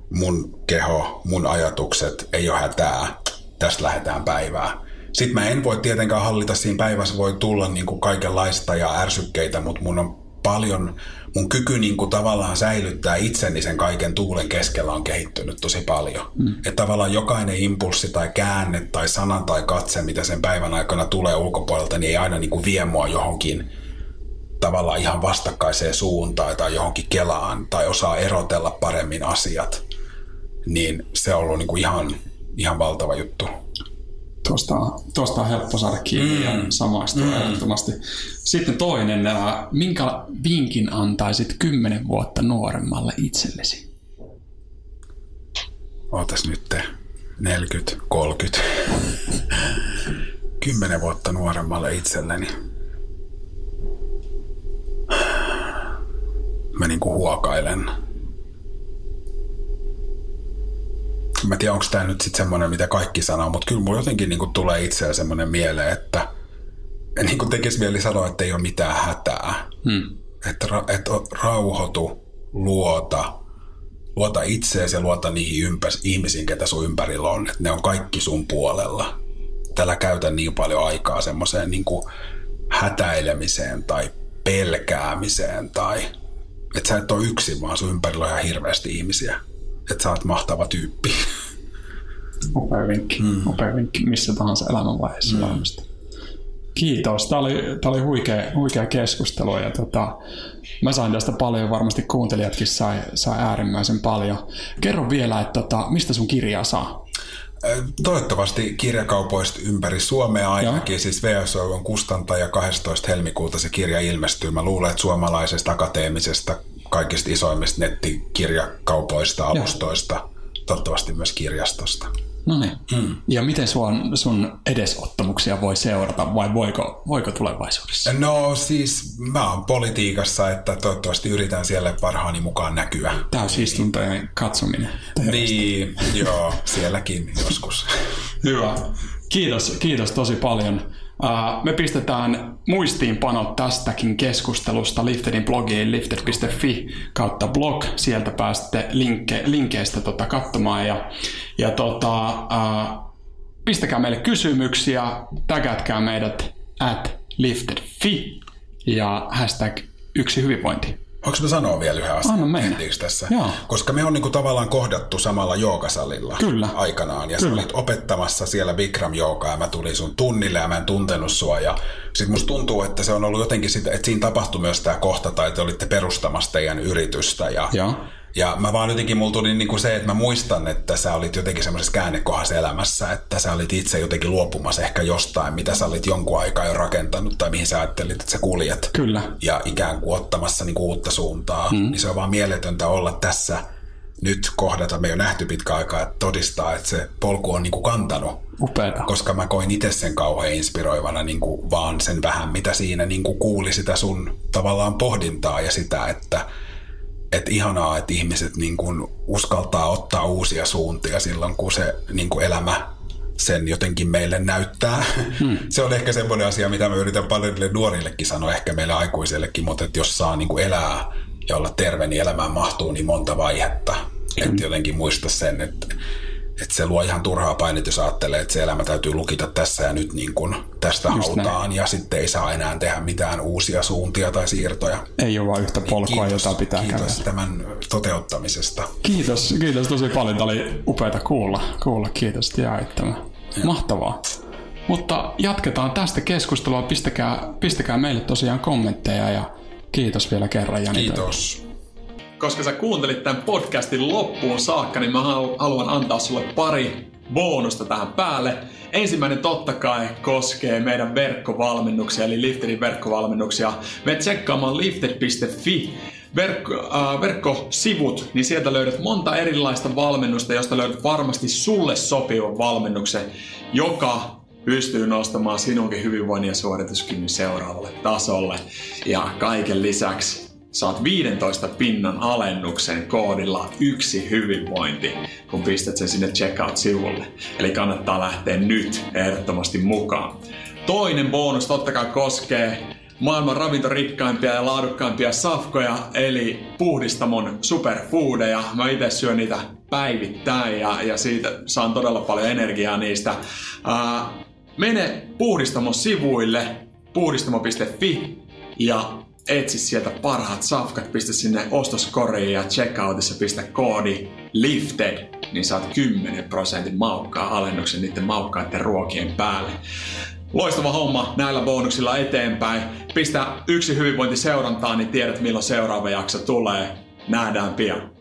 mun keho, mun ajatukset, ei ole hätää, tästä lähdetään päivää. Sitten mä en voi tietenkään hallita siinä päivässä, voi tulla niin kuin kaikenlaista ja ärsykkeitä, mutta mun on paljon mun kyky niin kuin tavallaan säilyttää itseni sen kaiken tuulen keskellä on kehittynyt tosi paljon. Mm. Että tavallaan jokainen impulssi tai käänne tai sana tai katse, mitä sen päivän aikana tulee ulkopuolelta, niin ei aina niin kuin vie mua johonkin tavallaan ihan vastakkaiseen suuntaan tai johonkin kelaan tai osaa erotella paremmin asiat. Niin se on ollut niin kuin ihan, ihan valtava juttu. Tuosta, tuosta on helppo saada kiinni mm. ja samaistua mm. ehdottomasti. Sitten toinen, minkä vinkin antaisit kymmenen vuotta nuoremmalle itsellesi? Ootas nyt 40, 30. Kymmenen vuotta nuoremmalle itselleni. Mä niinku huokailen mä tiedä, onko tämä nyt sitten semmoinen, mitä kaikki sanoo, mutta kyllä mulla jotenkin niin tulee itseä semmoinen mieleen, että niin kuin tekisi mieli sanoa, että ei ole mitään hätää. Hmm. Että, ra, että rauhoitu, luota, luota itseesi ja luota niihin ympäs, ihmisiin, ketä sun ympärillä on. Että ne on kaikki sun puolella. Tällä käytä niin paljon aikaa semmoiseen niin hätäilemiseen tai pelkäämiseen tai että sä et ole yksin, vaan sun ympärillä on ihan hirveästi ihmisiä. Että sä oot mahtava tyyppi. Upea vinkki, mm. upea vinkki missä tahansa elämänvaiheessa mm. varmasti. Kiitos. Tämä oli, tämä oli huikea, huikea keskustelu ja tota, mä sain tästä paljon, varmasti kuuntelijatkin sai, sai äärimmäisen paljon. Kerro vielä, että tota, mistä sun kirjaa saa? Toivottavasti kirjakaupoista ympäri Suomea ainakin, Joo. siis VSO on kustantaja 12. helmikuuta se kirja ilmestyy. Mä luulen, että suomalaisesta akateemisesta kaikista isoimmista nettikirjakaupoista, alustoista, Joo. toivottavasti myös kirjastosta. No niin. Mm. Ja miten sun, sun edesottamuksia voi seurata vai voiko, voiko tulevaisuudessa? No siis mä oon politiikassa, että toivottavasti yritän siellä parhaani mukaan näkyä. Täysistuntojen katsominen. Niin, joo, sielläkin joskus. Hyvä. Kiitos, kiitos tosi paljon. Me pistetään muistiinpanot tästäkin keskustelusta Liftedin blogiin lifted.fi kautta blog. Sieltä pääsette linkke, linkeistä tota katsomaan ja, ja tota, pistäkää meille kysymyksiä, tägätkää meidät at lifted.fi ja hashtag yksi hyvinvointi. Onko mä sanoa vielä yhden asian? Anna mennä. tässä? Joo. Koska me on niinku tavallaan kohdattu samalla joogasalilla Kyllä. aikanaan. Ja Kyllä. sä olit opettamassa siellä Bikram joogaa ja mä tulin sun tunnille ja mä en tuntenut sua. Ja sit musta tuntuu, että se on ollut jotenkin sitä, että siinä tapahtui myös tämä kohta tai te olitte perustamassa teidän yritystä. Ja, Joo. Ja mä vaan jotenkin, mulla tuli niin kuin se, että mä muistan, että sä olit jotenkin semmoisessa käännekohdassa elämässä, että sä olit itse jotenkin luopumassa ehkä jostain, mitä sä olit jonkun aikaa jo rakentanut tai mihin sä ajattelit, että sä kuljet. Kyllä. Ja ikään kuin ottamassa niin kuin uutta suuntaa. Mm. Niin se on vaan mieletöntä olla tässä nyt kohdata. Me ei ole nähty pitkä aikaa, että todistaa, että se polku on niin kuin kantanut. Upeeta. Koska mä koin itse sen kauhean inspiroivana niin kuin vaan sen vähän, mitä siinä niin kuin kuuli sitä sun tavallaan pohdintaa ja sitä, että – että ihanaa, että ihmiset niin kuin uskaltaa ottaa uusia suuntia silloin, kun se niin kuin elämä sen jotenkin meille näyttää. Hmm. Se on ehkä semmoinen asia, mitä mä yritän paljon nuorillekin sanoa, ehkä meille aikuisillekin, mutta että jos saa niin kuin elää ja olla terve, niin elämään mahtuu niin monta vaihetta. Että jotenkin muista sen, että että se luo ihan turhaa painetta, jos ajattelee, että se elämä täytyy lukita tässä ja nyt niin kuin tästä Just hautaan näin. ja sitten ei saa enää tehdä mitään uusia suuntia tai siirtoja. Ei ole vain yhtä polkua, kiitos, jota pitää kiitos käydä. tämän toteuttamisesta. Kiitos, kiitos tosi paljon. Tämä oli upeata kuulla. kuulla. Kiitos, tämä. Mahtavaa. Mutta jatketaan tästä keskustelua. Pistäkää, pistäkää meille tosiaan kommentteja ja kiitos vielä kerran Jani. Kiitos koska sä kuuntelit tämän podcastin loppuun saakka, niin mä haluan antaa sulle pari bonusta tähän päälle. Ensimmäinen totta kai koskee meidän verkkovalmennuksia, eli Lifterin verkkovalmennuksia. Me tsekkaamaan lifted.fi verkko, äh, verkkosivut, niin sieltä löydät monta erilaista valmennusta, josta löydät varmasti sulle sopivan valmennuksen, joka pystyy nostamaan sinunkin hyvinvoinnin ja suorituskyvyn seuraavalle tasolle. Ja kaiken lisäksi saat 15 pinnan alennuksen koodilla yksi hyvinvointi, kun pistät sen sinne checkout-sivulle. Eli kannattaa lähteä nyt ehdottomasti mukaan. Toinen bonus totta kai koskee maailman ravintorikkaimpia ja laadukkaimpia safkoja, eli puhdistamon superfoodeja. Mä itse syön niitä päivittäin ja, ja siitä saan todella paljon energiaa niistä. Ää, mene puhdistamon sivuille puhdistamo.fi ja etsi sieltä parhaat safkat, pistä sinne ostoskoriin ja checkoutissa pistä koodi LIFTED, niin saat 10 prosentin maukkaa alennuksen niiden maukkaiden ruokien päälle. Loistava homma näillä bonuksilla eteenpäin. Pistä yksi hyvinvointi seurantaan, niin tiedät milloin seuraava jakso tulee. Nähdään pian.